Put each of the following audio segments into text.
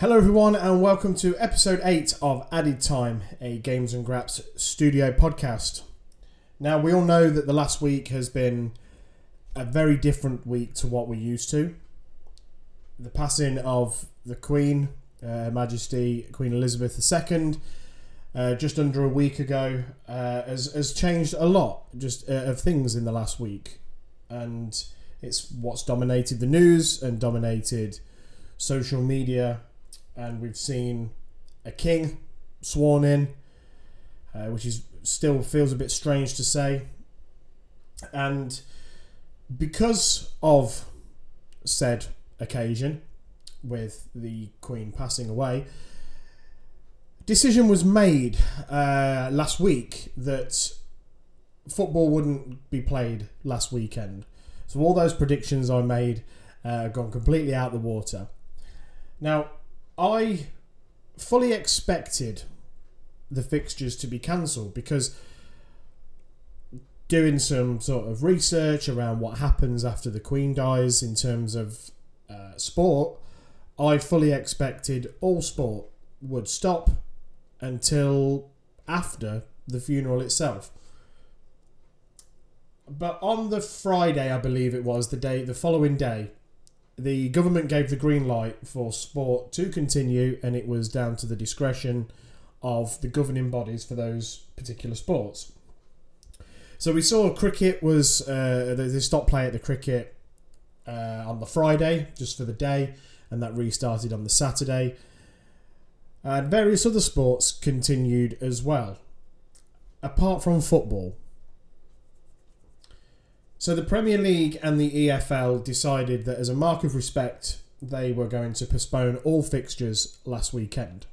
Hello, everyone, and welcome to episode 8 of Added Time, a Games and Graps studio podcast. Now, we all know that the last week has been a very different week to what we're used to. The passing of the Queen, uh, Majesty Queen Elizabeth II, uh, just under a week ago, uh, has, has changed a lot just uh, of things in the last week. And it's what's dominated the news and dominated social media and we've seen a king sworn in, uh, which is still feels a bit strange to say. And because of said occasion, with the Queen passing away, decision was made uh, last week that football wouldn't be played last weekend. So all those predictions I made uh, gone completely out the water. Now, I fully expected the fixtures to be cancelled because doing some sort of research around what happens after the Queen dies in terms of uh, sport, I fully expected all sport would stop until after the funeral itself. But on the Friday, I believe it was the day, the following day, the government gave the green light for sport to continue, and it was down to the discretion of the governing bodies for those particular sports. So we saw cricket was uh, they stopped play at the cricket uh, on the Friday just for the day, and that restarted on the Saturday. And various other sports continued as well, apart from football. So the Premier League and the EFL decided that as a mark of respect, they were going to postpone all fixtures last weekend.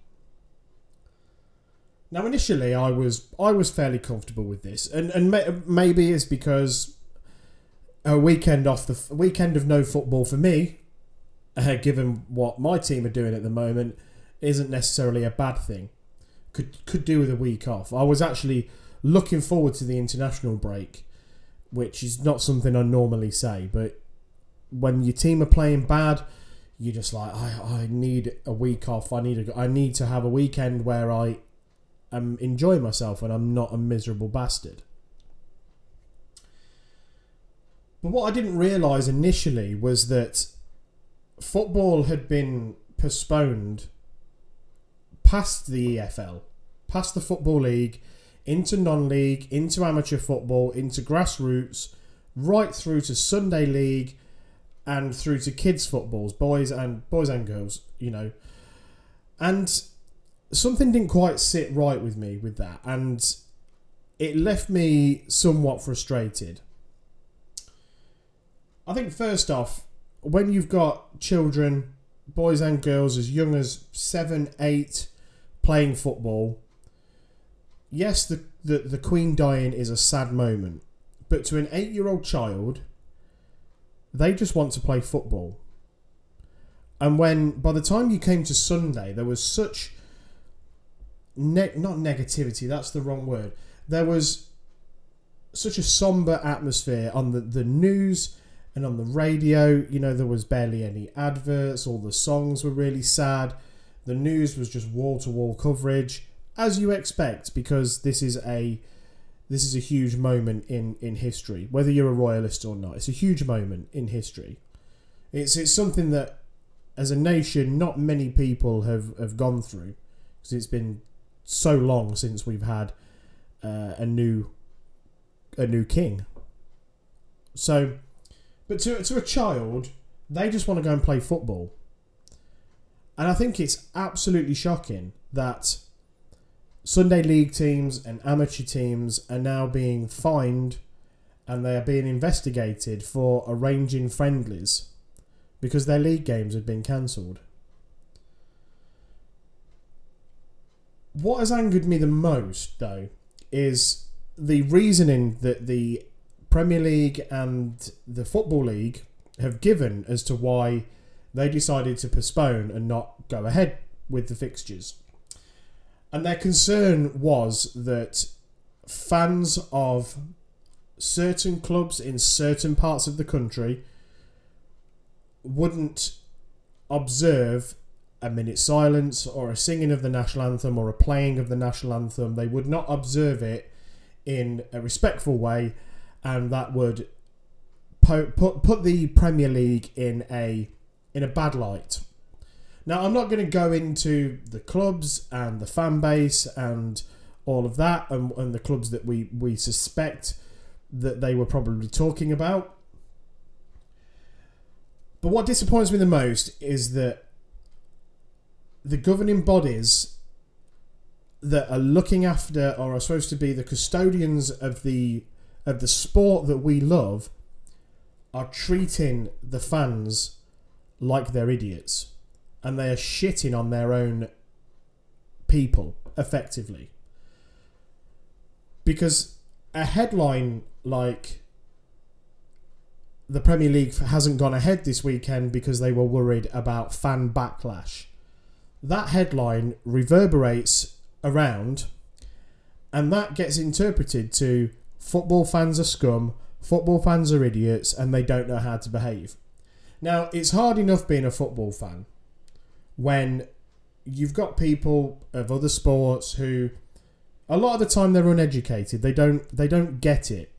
Now, initially, I was I was fairly comfortable with this, and and may, maybe it's because a weekend off the weekend of no football for me, uh, given what my team are doing at the moment, isn't necessarily a bad thing. Could could do with a week off. I was actually looking forward to the international break which is not something I normally say, but when your team are playing bad, you're just like, I, I need a week off. I need a, I need to have a weekend where I am enjoying myself and I'm not a miserable bastard. But what I didn't realise initially was that football had been postponed past the EFL, past the Football League, into non league, into amateur football, into grassroots, right through to Sunday league and through to kids footballs, boys and boys and girls, you know. And something didn't quite sit right with me with that and it left me somewhat frustrated. I think first off, when you've got children, boys and girls as young as 7, 8 playing football, yes, the, the, the Queen dying is a sad moment, but to an eight year old child, they just want to play football. And when, by the time you came to Sunday, there was such, ne- not negativity, that's the wrong word. There was such a somber atmosphere on the, the news and on the radio. You know, there was barely any adverts, all the songs were really sad. The news was just wall to wall coverage as you expect, because this is a this is a huge moment in in history. Whether you're a royalist or not, it's a huge moment in history. It's it's something that, as a nation, not many people have have gone through, because it's been so long since we've had uh, a new a new king. So, but to to a child, they just want to go and play football. And I think it's absolutely shocking that Sunday league teams and amateur teams are now being fined and they are being investigated for arranging friendlies because their league games have been cancelled. What has angered me the most, though, is the reasoning that the Premier League and the Football League have given as to why they decided to postpone and not go ahead with the fixtures. And their concern was that fans of certain clubs in certain parts of the country wouldn't observe a minute silence or a singing of the national anthem or a playing of the national anthem. They would not observe it in a respectful way, and that would put put the Premier League in a in a bad light. Now, I'm not going to go into the clubs and the fan base and all of that, and, and the clubs that we we suspect that they were probably talking about. But what disappoints me the most is that the governing bodies that are looking after or are supposed to be the custodians of the of the sport that we love are treating the fans like they're idiots and they are shitting on their own people effectively because a headline like the Premier League hasn't gone ahead this weekend because they were worried about fan backlash. That headline reverberates around and that gets interpreted to football fans are scum, football fans are idiots, and they don't know how to behave. Now, it's hard enough being a football fan when you've got people of other sports who a lot of the time they're uneducated. They don't they don't get it.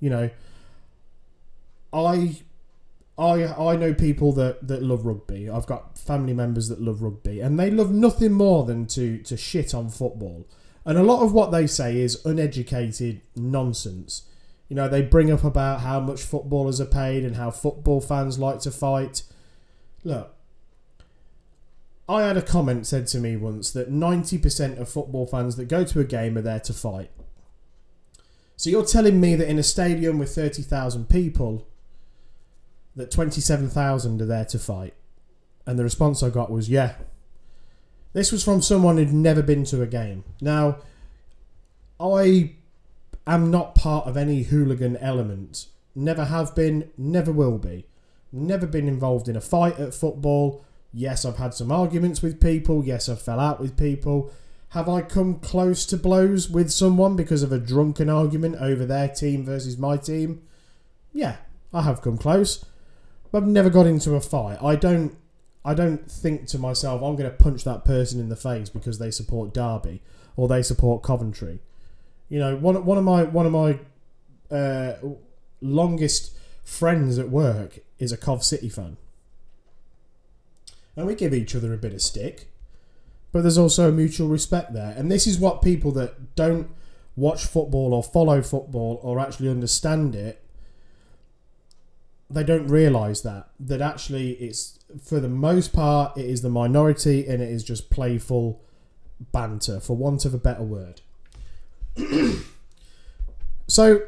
You know, I I I know people that, that love rugby. I've got family members that love rugby, and they love nothing more than to to shit on football. And a lot of what they say is uneducated nonsense. You know, they bring up about how much footballers are paid and how football fans like to fight. Look, I had a comment said to me once that 90% of football fans that go to a game are there to fight. So you're telling me that in a stadium with 30,000 people, that 27,000 are there to fight? And the response I got was, yeah. This was from someone who'd never been to a game. Now, I am not part of any hooligan element. Never have been, never will be. Never been involved in a fight at football Yes, I've had some arguments with people. Yes, I've fell out with people. Have I come close to blows with someone because of a drunken argument over their team versus my team? Yeah, I have come close. But I've never got into a fight. I don't I don't think to myself, I'm going to punch that person in the face because they support Derby or they support Coventry. You know, one, one of my one of my uh, longest friends at work is a Cov City fan and we give each other a bit of stick. But there's also a mutual respect there. And this is what people that don't watch football or follow football or actually understand it they don't realize that that actually it's for the most part it is the minority and it is just playful banter for want of a better word so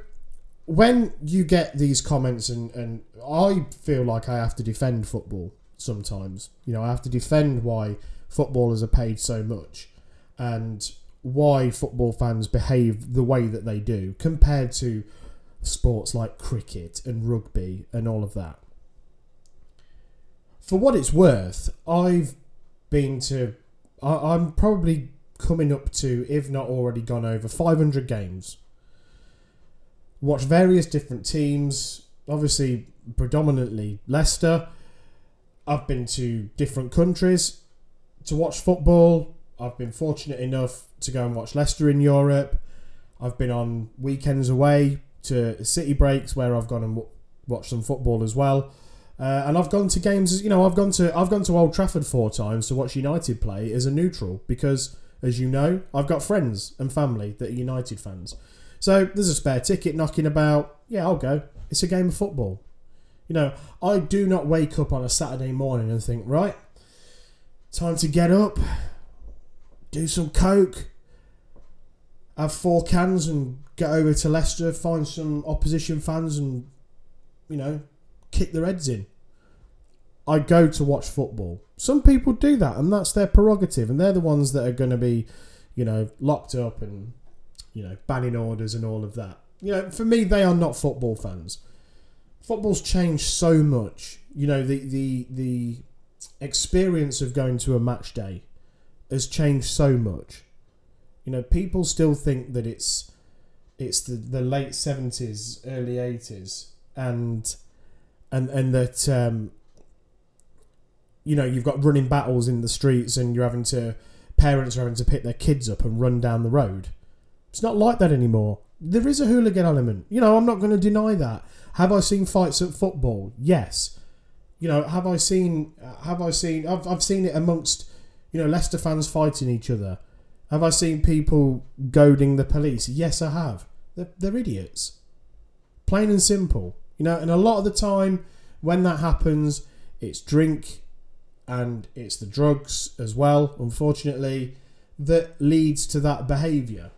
when you get these comments and, and i feel like i have to defend football sometimes. You know, I have to defend why footballers are paid so much and why football fans behave the way that they do compared to sports like cricket and rugby and all of that. For what it's worth, I've been to, I, I'm probably coming up to, if not already gone over, 500 games. Watch various different teams, obviously, predominantly Leicester I've been to different countries to watch football. I've been fortunate enough to go and watch Leicester in Europe. I've been on weekends away to city breaks where I've gone and w- watched some football as well. Uh, and I've gone to games, you know, I've gone to I've gone to Old Trafford four times to watch United play as a neutral because, as you know, I've got friends and family that are United fans. So there's a spare ticket knocking about. Yeah, I'll go. It's a game of football. You know, I do not wake up on a Saturday morning and think, right, time to get up, do some coke, have four cans and get over to Leicester, find some opposition fans and, you know, kick their heads in. I go to watch football. Some people do that, and that's their prerogative, and they're the ones that are going to be, you know, locked up and, you know, banning orders and all of that. You know, for me, they are not football fans football's changed so much. You know, the the the experience of going to a match day has changed so much. You know, people still think that it's it's the, the late seventies, early eighties, and and and that um, you know you've got running battles in the streets and you're having to parents are having to pick their kids up and run down the road. It's not like that anymore. There is a hooligan element. You know, I'm not going to deny that. Have I seen fights at football? Yes. You know, have I seen have I seen I've I've seen it amongst you know Leicester fans fighting each other. Have I seen people goading the police? Yes, I have. They're, they're idiots. Plain and simple. You know, and a lot of the time when that happens, it's drink and it's the drugs as well, unfortunately, that leads to that behaviour.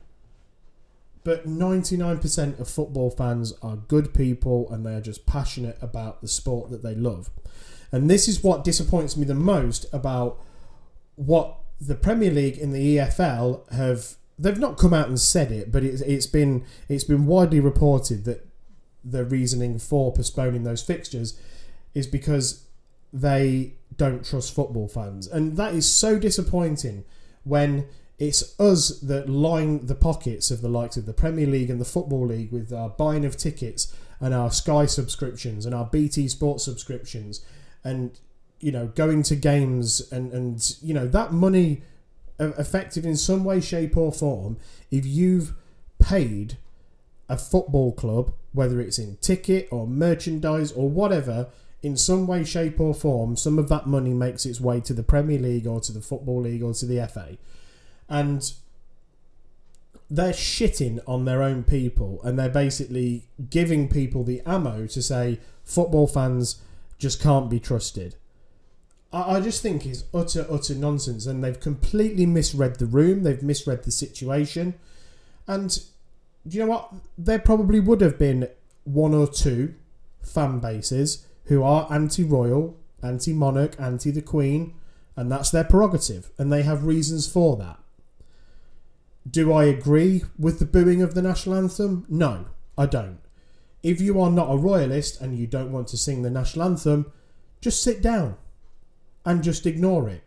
But 99% of football fans are good people and they are just passionate about the sport that they love. And this is what disappoints me the most about what the Premier League and the EFL have they've not come out and said it, but it's it's been it's been widely reported that the reasoning for postponing those fixtures is because they don't trust football fans, and that is so disappointing when it's us that line the pockets of the likes of the Premier League and the Football League with our buying of tickets and our Sky subscriptions and our BT Sports subscriptions. And you know going to games and and you know that money effective in some way shape or form if you've paid a football club whether it's in ticket or merchandise or whatever in some way shape or form some of that money makes its way to the Premier League or to the Football League or to the FA and they're shitting on their own people and they're basically giving people the ammo to say football fans just can't be trusted. I, I just think is utter, utter nonsense and they've completely misread the room, they've misread the situation. And do you know what? There probably would have been one or two fan bases who are anti royal, anti monarch, anti the Queen, and that's their prerogative, and they have reasons for that. Do I agree with the booing of the national anthem? No, I don't. If you are not a royalist and you don't want to sing the national anthem, just sit down and just ignore it.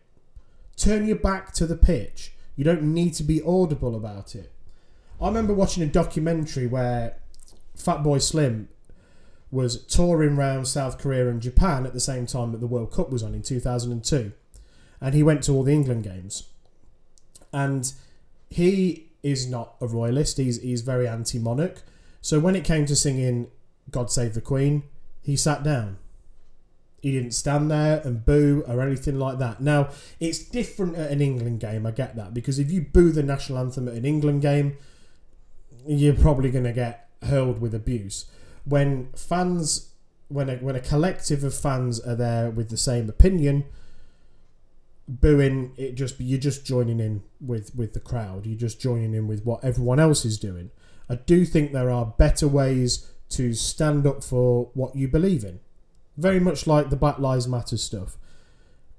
Turn your back to the pitch. You don't need to be audible about it. I remember watching a documentary where Fatboy Slim was touring around South Korea and Japan at the same time that the World Cup was on in 2002. And he went to all the England games. And he is not a royalist. He's he's very anti-monarch. So when it came to singing "God Save the Queen," he sat down. He didn't stand there and boo or anything like that. Now it's different at an England game. I get that because if you boo the national anthem at an England game, you're probably going to get hurled with abuse. When fans, when a, when a collective of fans are there with the same opinion, booing it just you're just joining in with with the crowd. You're just joining in with what everyone else is doing. I do think there are better ways to stand up for what you believe in. Very much like the black lives matter stuff.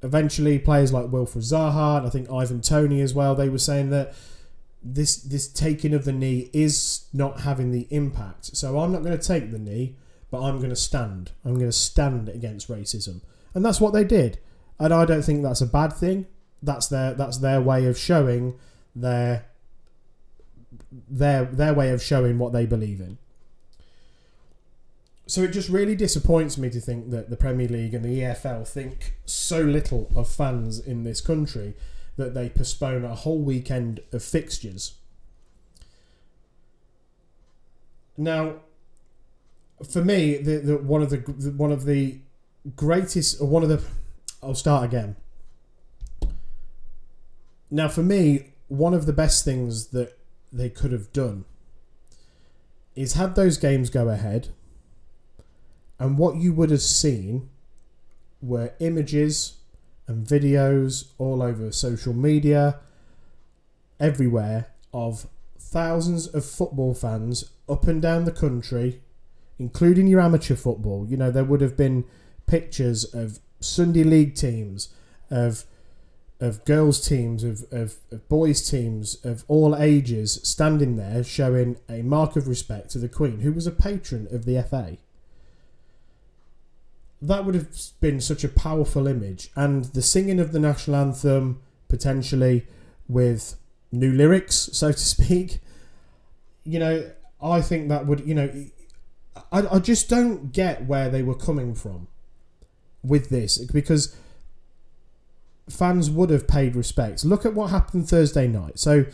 Eventually players like wilfried zaha and i think ivan Toney as well they were saying that this this taking of the knee is not having the impact. So i'm not going to take the knee but i'm going to stand. I'm going to stand against racism. And that's what they did and I don't think that's a bad thing. That's their that's their way of showing their their their way of showing what they believe in. So it just really disappoints me to think that the Premier League and the EFL think so little of fans in this country that they postpone a whole weekend of fixtures. Now, for me, the, the one of the one of the greatest, one of the I'll start again. Now, for me, one of the best things that they could have done is had those games go ahead, and what you would have seen were images and videos all over social media, everywhere, of thousands of football fans up and down the country, including your amateur football. You know, there would have been pictures of Sunday league teams, of of girls teams, of, of, of, boys teams, of all ages standing there showing a mark of respect to the Queen, who was a patron of the FA. That would have been such a powerful image, and the singing of the national anthem potentially with new lyrics, so to speak. You know, I think that would, you know, I, I just don't get where they were coming from with this because fans would have paid respect. Look at what happened Thursday night. So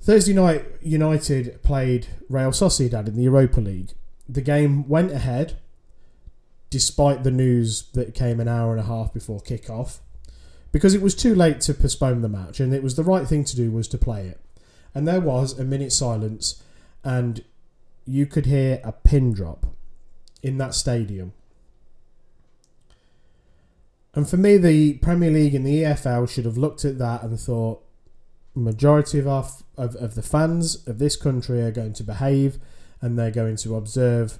Thursday night, United played Real Sociedad in the Europa League. The game went ahead, despite the news that came an hour and a half before kick-off, because it was too late to postpone the match, and it was the right thing to do was to play it. And there was a minute silence, and you could hear a pin drop in that stadium. And for me, the Premier League and the EFL should have looked at that and thought, majority of our of, of the fans of this country are going to behave and they're going to observe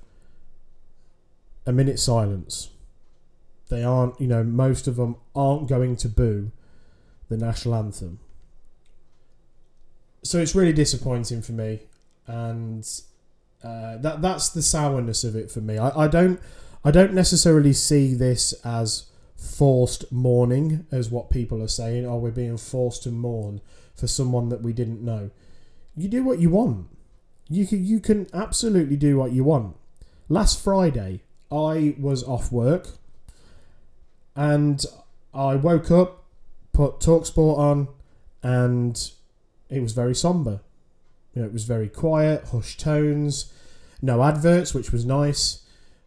a minute silence. They aren't, you know, most of them aren't going to boo the national anthem. So it's really disappointing for me, and uh, that that's the sourness of it for me. I, I don't I don't necessarily see this as forced mourning, as what people are saying. Oh, we're being forced to mourn for someone that we didn't know. You do what you want. You can, you can absolutely do what you want. Last Friday, I was off work and I woke up, put Talksport on, and it was very somber. You know, it was very quiet, hushed tones, no adverts, which was nice.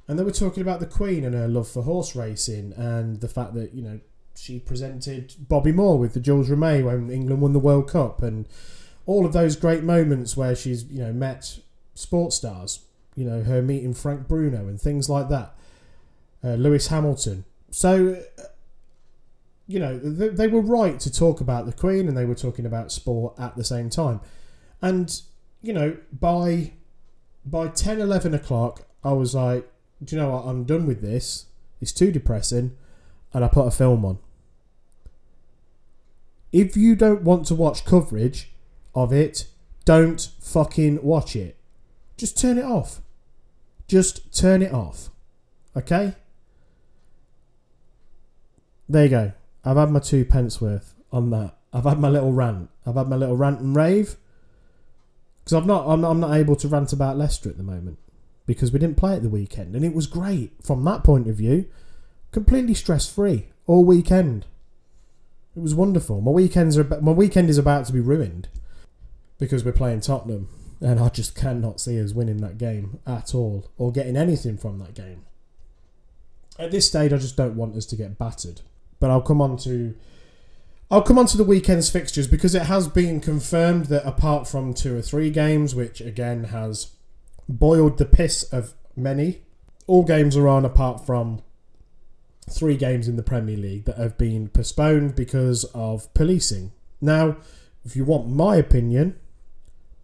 And they were talking about the Queen and her love for horse racing and the fact that, you know, she presented Bobby Moore with the Jules Rimet when England won the World Cup and all of those great moments where she's you know met sports stars, you know her meeting Frank Bruno and things like that, uh, Lewis Hamilton. So uh, you know they, they were right to talk about the Queen and they were talking about sport at the same time, and you know by by 10, 11 o'clock I was like, do you know what? I'm done with this. It's too depressing and I put a film on. If you don't want to watch coverage of it, don't fucking watch it. Just turn it off. Just turn it off. Okay? There you go. I've had my two pence worth on that. I've had my little rant. I've had my little rant and rave. Because I'm not, I'm not, I'm not able to rant about Leicester at the moment because we didn't play at the weekend, and it was great from that point of view completely stress free all weekend. It was wonderful. My weekends are my weekend is about to be ruined because we're playing Tottenham, and I just cannot see us winning that game at all or getting anything from that game. At this stage, I just don't want us to get battered. But I'll come on to I'll come on to the weekend's fixtures because it has been confirmed that apart from two or three games, which again has boiled the piss of many, all games are on apart from three games in the Premier League that have been postponed because of policing. Now, if you want my opinion,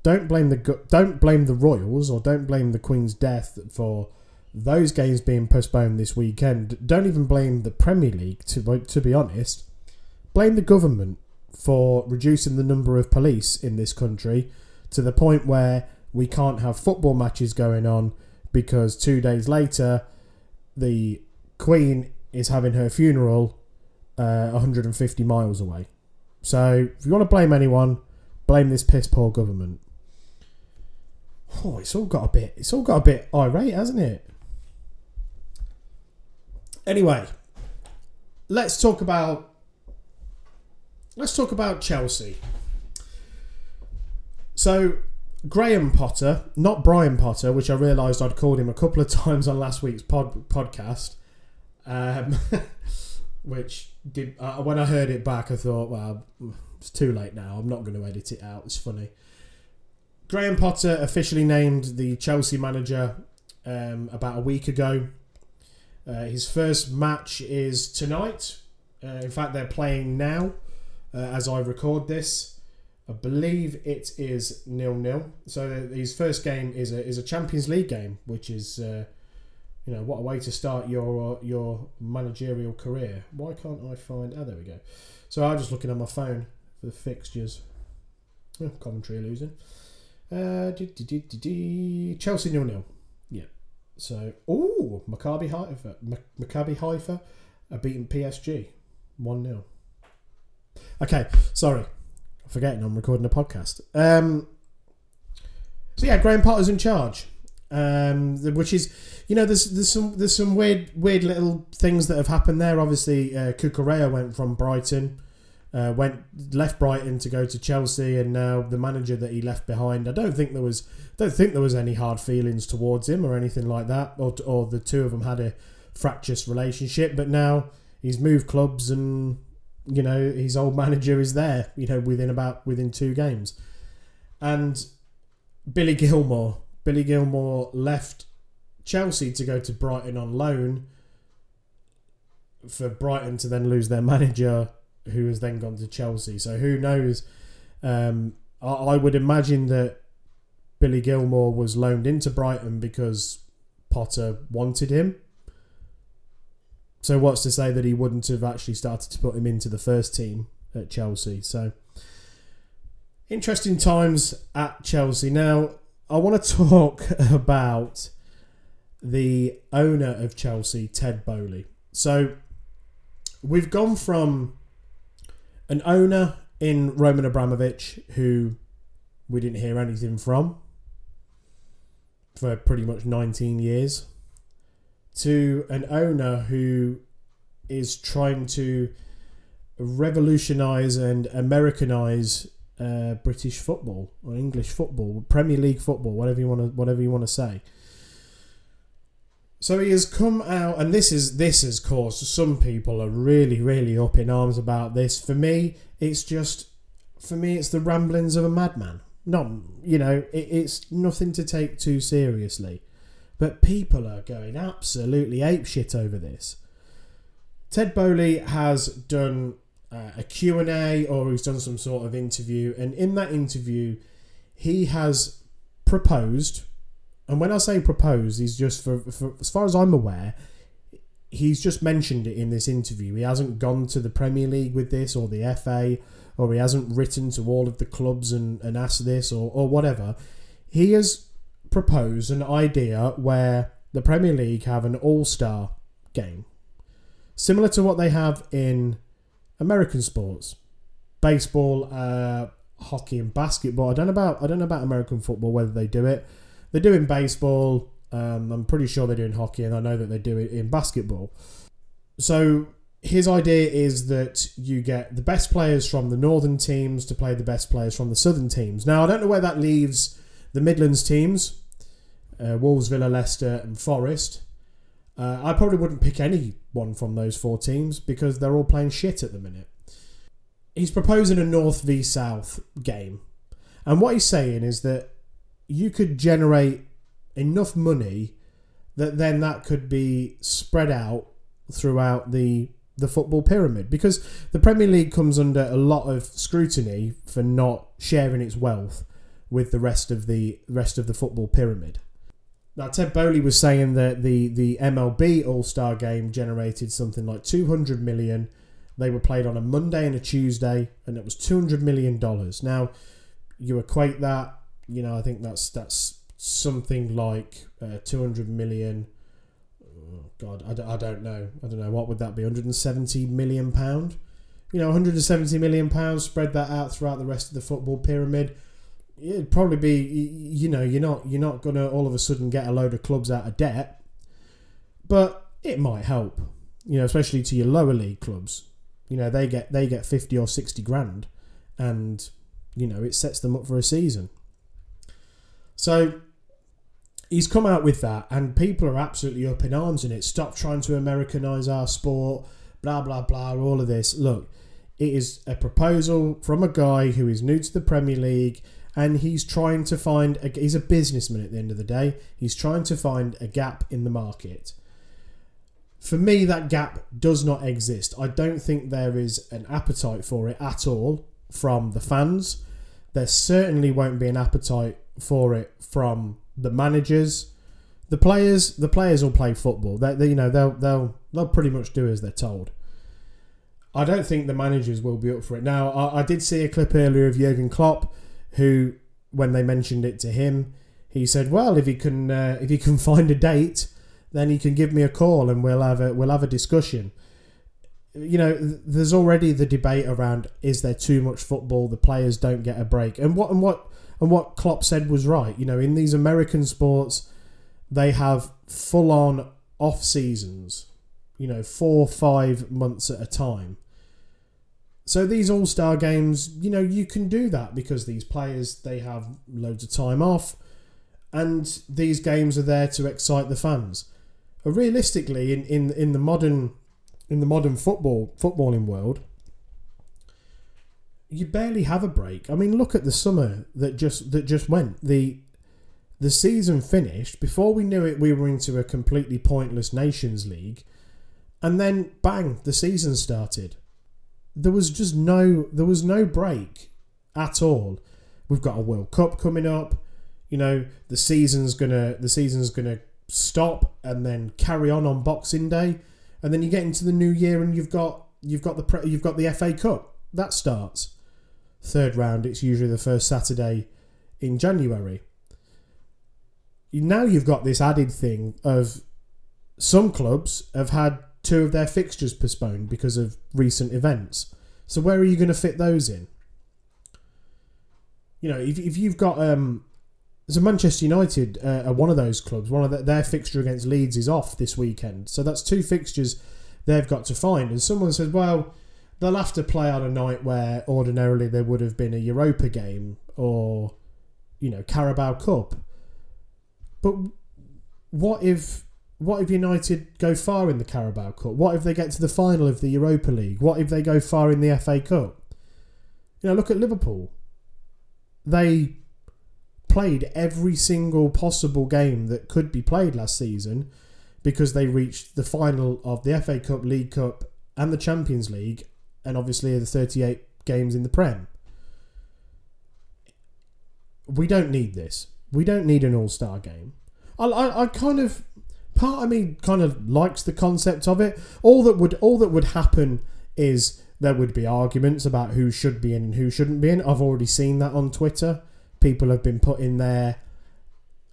don't blame the don't blame the Royals or don't blame the Queen's death for those games being postponed this weekend. Don't even blame the Premier League to to be honest. Blame the government for reducing the number of police in this country to the point where we can't have football matches going on because 2 days later the Queen is having her funeral uh, 150 miles away. So if you want to blame anyone, blame this piss poor government. Oh, it's all got a bit. It's all got a bit irate, hasn't it? Anyway, let's talk about. Let's talk about Chelsea. So Graham Potter, not Brian Potter, which I realised I'd called him a couple of times on last week's pod, podcast um, which did uh, when I heard it back, I thought, well, it's too late now. I'm not going to edit it out. It's funny. Graham Potter officially named the Chelsea manager um, about a week ago. Uh, his first match is tonight. Uh, in fact, they're playing now uh, as I record this. I believe it is nil nil. So his first game is a is a Champions League game, which is uh, you know, what a way to start your your managerial career. Why can't I find? Oh, there we go. So I'm just looking on my phone for the fixtures. Oh, commentary losing. Uh, Chelsea nil nil. Yeah. So, oh, Maccabi Haifa, Maccabi Haifa are beating PSG one 0 Okay, sorry, forgetting I'm recording a podcast. Um, so yeah, Graham Potter's in charge. um, which is, you know, there's there's some there's some weird weird little things that have happened there. Obviously, uh, Cucurella went from Brighton, uh, went left Brighton to go to Chelsea, and now the manager that he left behind. I don't think there was don't think there was any hard feelings towards him or anything like that, or or the two of them had a fractious relationship. But now he's moved clubs, and you know his old manager is there. You know, within about within two games, and Billy Gilmour Billy Gilmour left Chelsea to go to Brighton on loan for Brighton to then lose their manager, who has then gone to Chelsea. So who knows? Um, I, I would imagine that Billy Gilmour was loaned into Brighton because Potter wanted him. So what's to say that he wouldn't have actually started to put him into the first team at Chelsea? So interesting times at Chelsea. Now I want to talk about the owner of Chelsea, Ted Boehly. So we've gone from an owner in Roman Abramovich who we didn't hear anything from for pretty much 19 years to an owner who is trying to revolutionize and Americanize uh, British football or English football, Premier League football, whatever you want to whatever you want to say. So he has come out, and this is this has caused some people are really really up in arms about this. For me, it's just for me it's the ramblings of a madman. Not you know it, it's nothing to take too seriously, but people are going absolutely apeshit over this. Ted Boehly has done uh, a Q&A or he's done some sort of interview. And in that interview he has proposed. And when I say proposed he's just for, for as far as I'm aware he's just mentioned it in this interview. He hasn't gone to the Premier League with this or the FA or he hasn't written to all of the clubs and, and asked this or, or whatever. He has proposed an idea where the Premier League have an all-star game similar to what they have in American sports, baseball, uh, hockey, and basketball. I don't know about I don't know about American football whether they do it. They're doing baseball. Um, I'm pretty sure they're doing hockey, and I know that they do it in basketball. So his idea is that you get the best players from the northern teams to play the best players from the southern teams. Now I don't know where that leaves the Midlands teams, uh, Wolves, Villa, Leicester, and Forest. Uh, I probably wouldn't pick anyone from those four teams because they're all playing shit at the minute. He's proposing a North v South game. And what he's saying is that you could generate enough money that then that could be spread out throughout the the football pyramid because the Premier League comes under a lot of scrutiny for not sharing its wealth with the rest of the rest of the football pyramid. Now, Ted Boehly was saying that the, the MLB All Star game generated something like 200 million. They were played on a Monday and a Tuesday, and it was 200 million dollars. Now, you equate that, you know, I think that's that's something like uh, 200 million. Oh, God, I d- I don't know. I don't know. What would that be? 170 million pound? You know, 170 million pounds. Spread that out throughout the rest of the football pyramid it'd probably be you know you're not you're not gonna all of a sudden get a load of clubs out of debt, but it might help. You know, especially to your lower league clubs. You know, they get they get fifty or sixty grand, and you know it sets them up for a season. So he's come out with that, and people are absolutely up in arms in it. Stop trying to Americanize our sport, blah blah blah. All of this. Look, it is a proposal from a guy who is new to the Premier League and he's trying to find a, he's a businessman at the end of the day. He's trying to find a gap in the market. For me that gap does not exist. I don't think there is an appetite for it at all from the fans. There certainly won't be an appetite for it from the managers. The players the players will play football. They, they you know they'll they'll they'll pretty much do as they're told. I don't think the managers will be up for it. Now, I, I did see a clip earlier of Jurgen Klopp who, when they mentioned it to him, he said, "Well, if he can, uh, if he can find a date, then he can give me a call and we'll have a we'll have a discussion." You know, there's already the debate around: is there too much football? The players don't get a break, and what and what and what Klopp said was right. You know, in these American sports, they have full on off seasons, you know, four, five months at a time. So these All Star games, you know, you can do that because these players they have loads of time off, and these games are there to excite the fans. But realistically, in, in in the modern in the modern football footballing world, you barely have a break. I mean, look at the summer that just that just went. the The season finished before we knew it. We were into a completely pointless Nations League, and then bang, the season started. There was just no there was no break at all. We've got a World Cup coming up. You know, the season's gonna the season's gonna stop and then carry on on Boxing Day, and then you get into the new year and you've got you've got the you've got the FA Cup that starts third round. It's usually the first Saturday in January. Now you've got this added thing of some clubs have had two of their fixtures postponed because of recent events. So where are you going to fit those in? You know, if, if you've got um, so Manchester United uh, are one of those clubs. One of the, their fixture against Leeds is off this weekend, so that's two fixtures they've got to find. And someone said, well, they'll have to play on a night where ordinarily there would have been a Europa game or, you know, Carabao Cup. But what if what if United go far in the Carabao Cup? What if they get to the final of the Europa League? What if they go far in the FA Cup? You know, look at Liverpool. They played every single possible game that could be played last season because they reached the final of the FA Cup, League Cup, and the Champions League, and obviously the 38 games in the Prem. We don't need this. We don't need an all star game. I, I, I kind of part of me kind of likes the concept of it. All that would all that would happen is there would be arguments about who should be in and who shouldn't be in. I've already seen that on Twitter. People have been put in there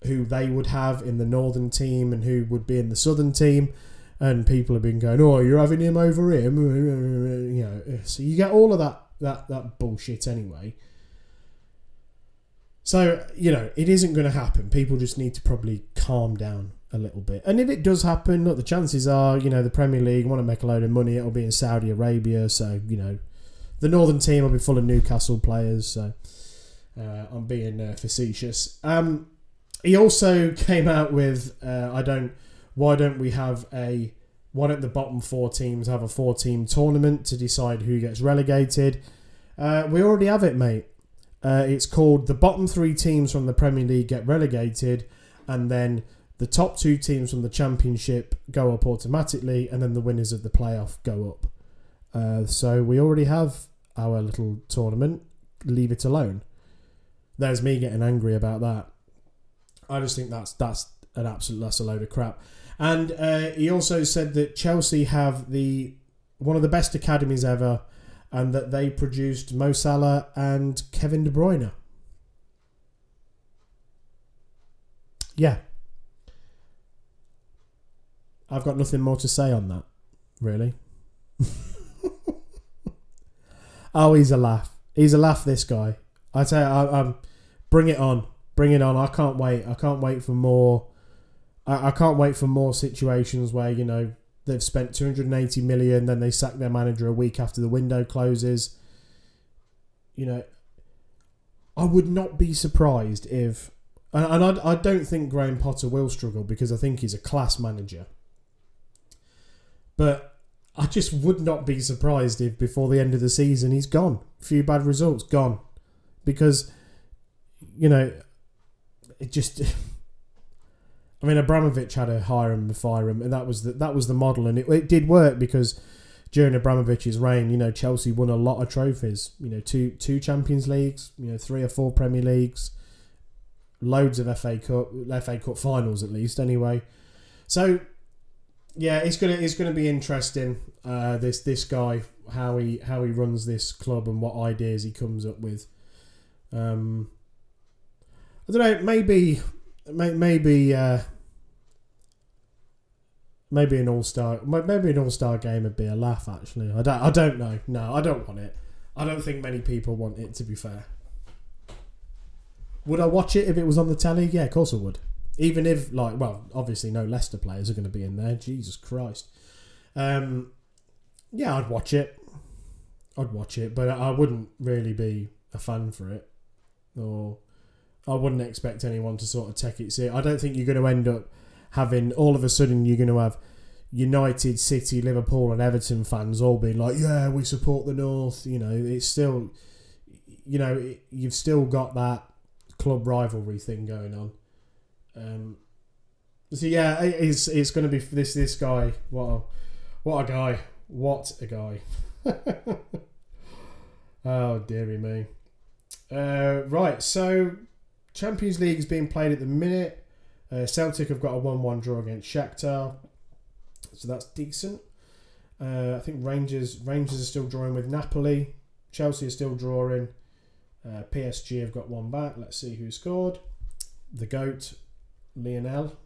who they would have in the northern team and who would be in the southern team. And people have been going oh you're having him over him. You know so you get all of that that that bullshit anyway. So you know it isn't going to happen. People just need to probably calm down a little bit and if it does happen look the chances are you know the premier league want to make a load of money it'll be in saudi arabia so you know the northern team will be full of newcastle players so uh, I'm being uh, facetious. Um, he also came out with uh, I don't. Why don't we have a? Why don't the bottom four teams have a four-team tournament to decide who gets relegated? Uh, we already have it, mate. Uh, it's called the bottom three teams from the Premier League get relegated, and then the top two teams from the Championship go up automatically, and then the winners of the playoff go up. Uh, so we already have our little tournament. Leave it alone. There's me getting angry about that. I just think that's that's an absolute that's a load of crap. And uh, he also said that Chelsea have the one of the best academies ever, and that they produced Mo Salah and Kevin De Bruyne. Yeah, I've got nothing more to say on that, really. oh, he's a laugh. He's a laugh. This guy. I tell you, I, bring it on, bring it on. I can't wait. I can't wait for more. I, I can't wait for more situations where you know they've spent 280 million, then they sack their manager a week after the window closes. You know, I would not be surprised if, and, and I, I don't think Graham Potter will struggle because I think he's a class manager. But I just would not be surprised if before the end of the season he's gone. A few bad results, gone because you know it just. I mean, Abramovich had a hire him and fire him, and that was the, that was the model, and it, it did work because during Abramovich's reign, you know, Chelsea won a lot of trophies. You know, two two Champions Leagues, you know, three or four Premier Leagues, loads of FA Cup, FA Cup finals at least. Anyway, so yeah, it's gonna it's gonna be interesting. Uh, this this guy how he how he runs this club and what ideas he comes up with. Um, I don't know. Maybe, maybe, uh, maybe an all star. Maybe an all star game would be a laugh. Actually, I don't. I don't know. No, I don't want it. I don't think many people want it. To be fair, would I watch it if it was on the telly? Yeah, of course I would. Even if, like, well, obviously no Leicester players are going to be in there. Jesus Christ. Um, yeah, I'd watch it. I'd watch it, but I wouldn't really be a fan for it, or I wouldn't expect anyone to sort of take it See, I don't think you're going to end up having all of a sudden you're going to have United, City, Liverpool, and Everton fans all being like, "Yeah, we support the North." You know, it's still, you know, you've still got that club rivalry thing going on. Um, so yeah, it's it's going to be this this guy. What a, what a guy! What a guy! oh dearie me. Uh, right, so Champions League is being played at the minute. Uh, Celtic have got a one-one draw against Shakhtar, so that's decent. Uh, I think Rangers Rangers are still drawing with Napoli. Chelsea are still drawing. Uh, PSG have got one back. Let's see who scored. The goat, Lionel.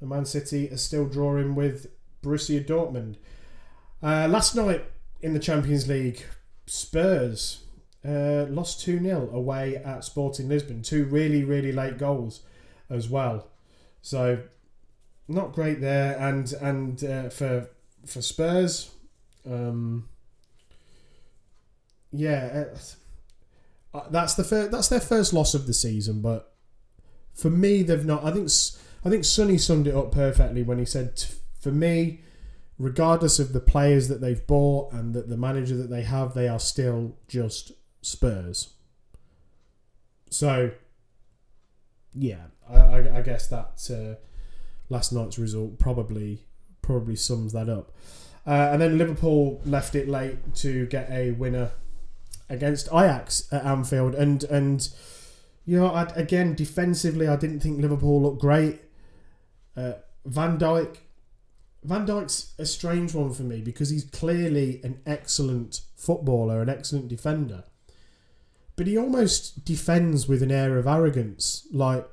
And Man City are still drawing with Borussia Dortmund. Uh, last night in the Champions League, Spurs uh, lost 2 0 away at Sporting Lisbon. Two really, really late goals as well. So, not great there. And and uh, for for Spurs, um, yeah, uh, that's the that's their first loss of the season. But for me, they've not. I think I think Sonny summed it up perfectly when he said, "For me, regardless of the players that they've bought and that the manager that they have, they are still just Spurs. So, yeah, I, I guess that uh, last night's result probably probably sums that up. Uh, and then Liverpool left it late to get a winner against Ajax at Anfield, and and you know, I'd, again defensively, I didn't think Liverpool looked great. Uh, Van Dijk Van Dijk's a strange one for me because he's clearly an excellent footballer, an excellent defender. But he almost defends with an air of arrogance, like,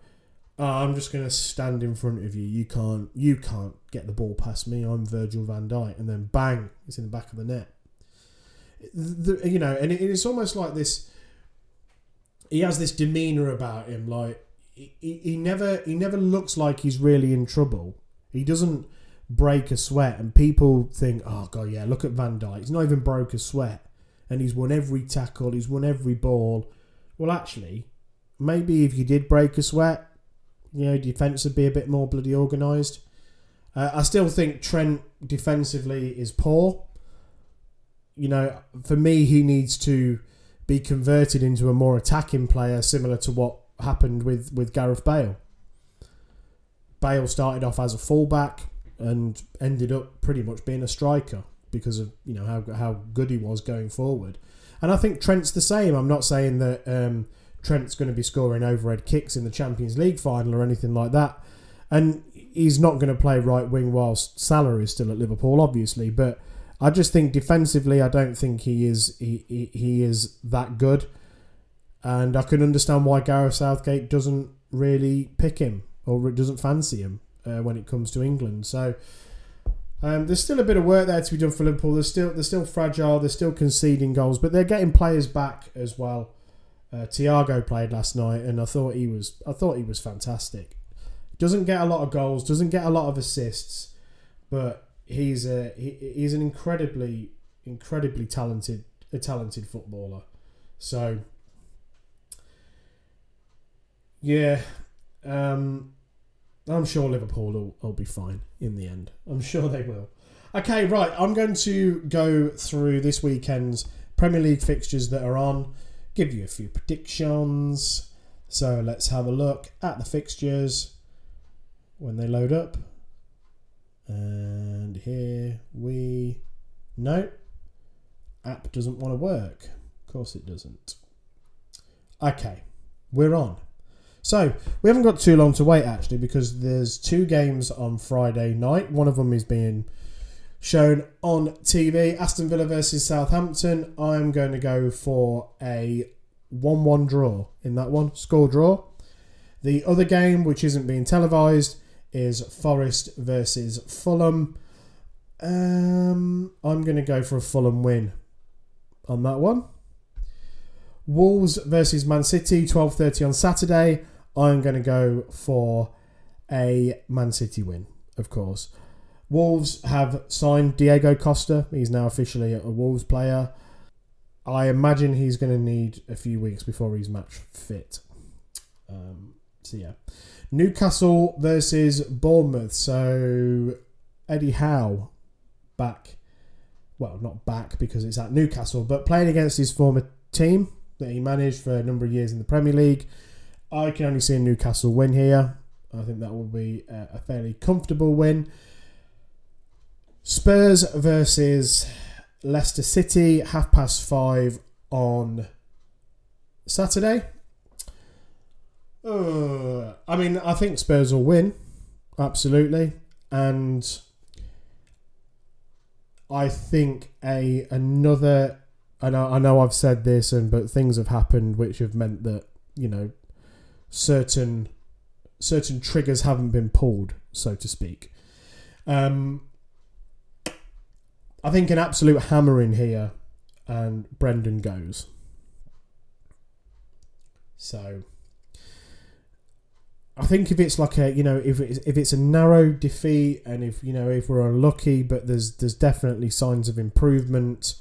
oh, "I'm just going to stand in front of you. You can't, you can't get the ball past me. I'm Virgil Van Dijk." And then bang, it's in the back of the net. The, you know, and it's almost like this. He has this demeanor about him, like he, he never he never looks like he's really in trouble. He doesn't break a sweat, and people think, "Oh God, yeah, look at Van Dijk. He's not even broke a sweat, and he's won every tackle. He's won every ball." Well, actually, maybe if you did break a sweat, you know, defense would be a bit more bloody organised. Uh, I still think Trent defensively is poor. You know, for me, he needs to be converted into a more attacking player, similar to what happened with with Gareth Bale. Bale started off as a fullback and ended up pretty much being a striker because of you know how how good he was going forward. And I think Trent's the same. I'm not saying that um, Trent's going to be scoring overhead kicks in the Champions League final or anything like that. And he's not going to play right wing whilst Salah is still at Liverpool, obviously. But I just think defensively, I don't think he is he, he, he is that good. And I can understand why Gareth Southgate doesn't really pick him or doesn't fancy him uh, when it comes to England. So um, there's still a bit of work there to be done for Liverpool. They're still they're still fragile. They're still conceding goals, but they're getting players back as well. Uh, Thiago played last night, and I thought he was I thought he was fantastic. Doesn't get a lot of goals, doesn't get a lot of assists, but he's a he, he's an incredibly incredibly talented a talented footballer. So yeah, um, I'm sure Liverpool will, will be fine in the end. I'm sure they will. Okay, right. I'm going to go through this weekend's Premier League fixtures that are on, give you a few predictions. So let's have a look at the fixtures when they load up. And here we. No, app doesn't want to work. Of course it doesn't. Okay, we're on. So we haven't got too long to wait actually because there's two games on Friday night. One of them is being shown on TV. Aston Villa versus Southampton. I'm going to go for a 1 1 draw in that one, score draw. The other game, which isn't being televised, is Forest versus Fulham. Um, I'm going to go for a Fulham win on that one. Wolves versus Man City, 12:30 on Saturday. I'm going to go for a Man City win, of course. Wolves have signed Diego Costa. He's now officially a Wolves player. I imagine he's going to need a few weeks before he's match fit. Um, so, yeah. Newcastle versus Bournemouth. So, Eddie Howe back. Well, not back because it's at Newcastle, but playing against his former team that he managed for a number of years in the Premier League. I can only see a Newcastle win here. I think that will be a fairly comfortable win. Spurs versus Leicester City, half past five on Saturday. Uh, I mean, I think Spurs will win, absolutely, and I think a another. And I, I know I've said this, and but things have happened which have meant that you know certain certain triggers haven't been pulled, so to speak. Um, I think an absolute hammer in here, and Brendan goes. So, I think if it's like a you know if it's, if it's a narrow defeat and if you know if we're unlucky, but there's there's definitely signs of improvement,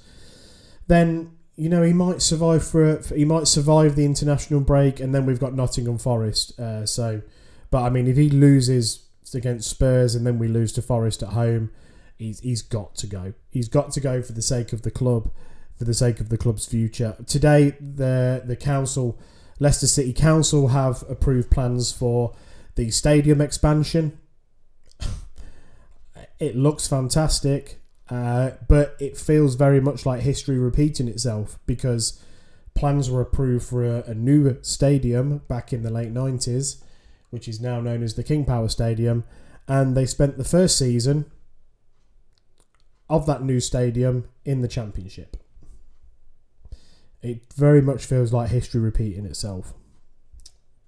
then you know he might survive for, a, he might survive the international break, and then we've got Nottingham Forest. Uh, so, but I mean, if he loses against Spurs and then we lose to Forest at home, he's he's got to go. He's got to go for the sake of the club, for the sake of the club's future. Today, the the council, Leicester City Council, have approved plans for the stadium expansion. it looks fantastic, uh, but it feels very much like history repeating itself because plans were approved for a, a new stadium back in the late nineties, which is now known as the King Power Stadium, and they spent the first season of that new stadium in the championship. It very much feels like history repeating itself.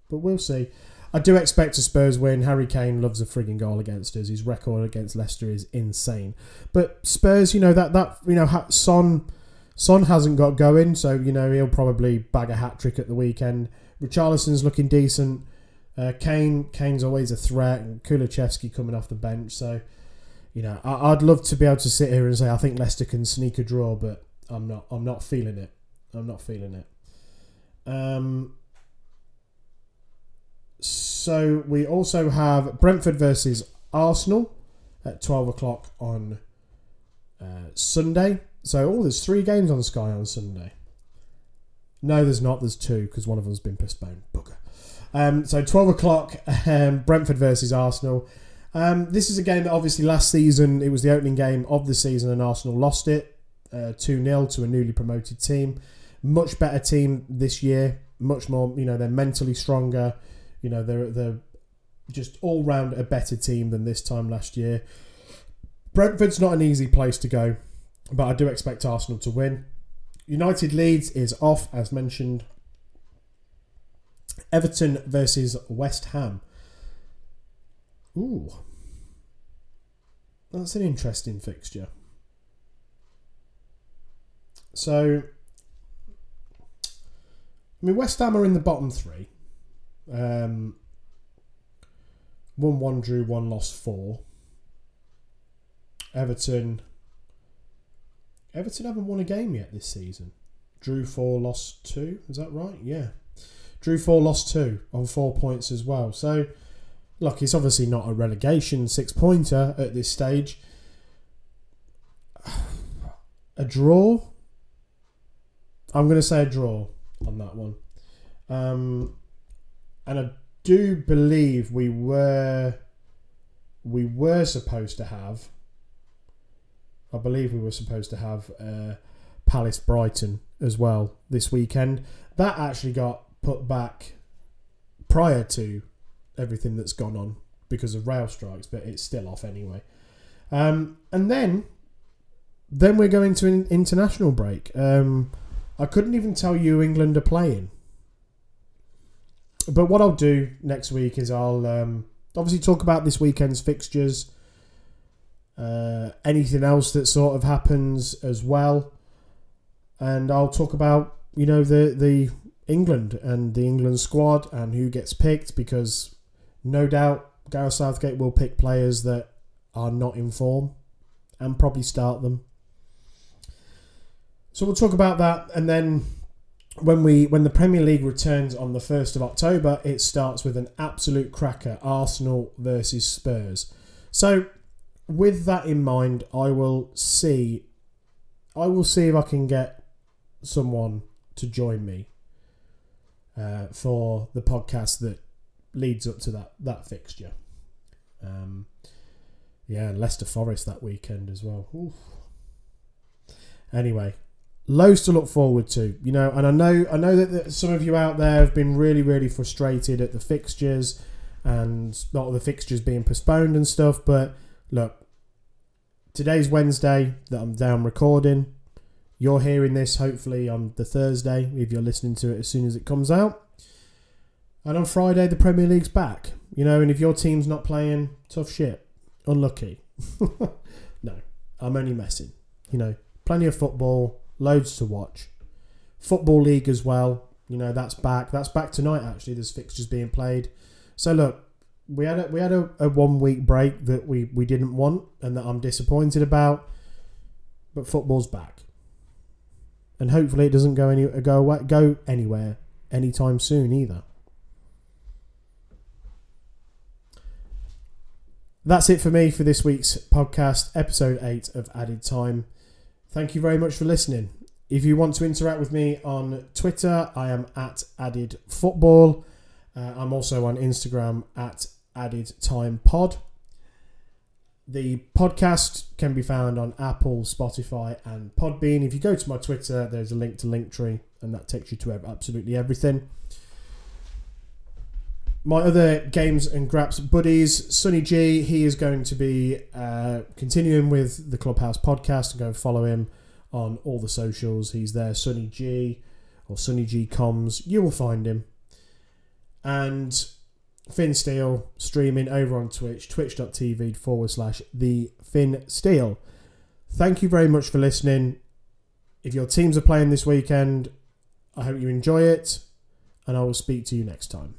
But we'll see. I do expect a Spurs win. Harry Kane loves a frigging goal against us. His record against Leicester is insane. But Spurs, you know that that you know Son Son hasn't got going, so you know he'll probably bag a hat trick at the weekend. Richarlison's looking decent. Uh, Kane Kane's always a threat, and coming off the bench. So you know, I, would love to be able to sit here and say I think Leicester can sneak a draw, but I'm not. I'm not feeling it. I'm not feeling it. Um. So we also have Brentford versus Arsenal at twelve o'clock on uh, Sunday. So oh, there's three games on Sky on Sunday. No, there's not. There's two because one of them's been postponed. Booger. Um, so twelve o'clock, um, Brentford versus Arsenal. Um, this is a game that obviously last season it was the opening game of the season and Arsenal lost it uh, two 0 to a newly promoted team. Much better team this year. Much more, you know, they're mentally stronger. You know, they're they're just all round a better team than this time last year. Brentford's not an easy place to go, but I do expect Arsenal to win. United Leeds is off, as mentioned. Everton versus West Ham. Ooh. That's an interesting fixture. So, I mean, West Ham are in the bottom three. Um, one, one, drew, one, lost, four. Everton. Everton haven't won a game yet this season. Drew four, lost two. Is that right? Yeah. Drew four, lost two on four points as well. So, Look, it's obviously not a relegation six pointer at this stage. A draw? I'm going to say a draw on that one. Um, and I do believe we were we were supposed to have I believe we were supposed to have uh, Palace Brighton as well this weekend. That actually got put back prior to everything that's gone on because of rail strikes, but it's still off anyway. Um, and then, then we're going to an international break. Um, I couldn't even tell you England are playing. But what I'll do next week is I'll um, obviously talk about this weekend's fixtures, uh, anything else that sort of happens as well, and I'll talk about you know the the England and the England squad and who gets picked because no doubt Gareth Southgate will pick players that are not in form and probably start them. So we'll talk about that and then when we when the Premier League returns on the 1st of October, it starts with an absolute cracker, Arsenal versus Spurs. So with that in mind, I will see I will see if I can get someone to join me uh, for the podcast that leads up to that that fixture. Um, yeah, Leicester Forest that weekend as well. Oof. Anyway, loads to look forward to, you know, and I know I know that, that some of you out there have been really really frustrated at the fixtures and not the fixtures being postponed and stuff, but look, today's Wednesday that I'm down recording. You're hearing this hopefully on the Thursday if you're listening to it as soon as it comes out. And on Friday, the Premier League's back. You know, and if your team's not playing, tough shit. Unlucky. no, I'm only messing. You know, plenty of football, loads to watch. Football League as well. You know, that's back. That's back tonight, actually. There's fixtures being played. So, look, we had a, we had a, a one week break that we, we didn't want and that I'm disappointed about. But football's back. And hopefully it doesn't go any go away, go anywhere anytime soon either. That's it for me for this week's podcast, episode 8 of Added Time. Thank you very much for listening. If you want to interact with me on Twitter, I am at Added Football. Uh, I'm also on Instagram at Added Time Pod. The podcast can be found on Apple, Spotify, and Podbean. If you go to my Twitter, there's a link to Linktree, and that takes you to absolutely everything. My other games and graps buddies, Sonny G, he is going to be uh, continuing with the Clubhouse podcast and go follow him on all the socials. He's there, Sonny G or Sonny G Coms. You will find him. And Finn Steele streaming over on Twitch, twitch.tv forward slash the Finn Steele. Thank you very much for listening. If your teams are playing this weekend, I hope you enjoy it, and I will speak to you next time.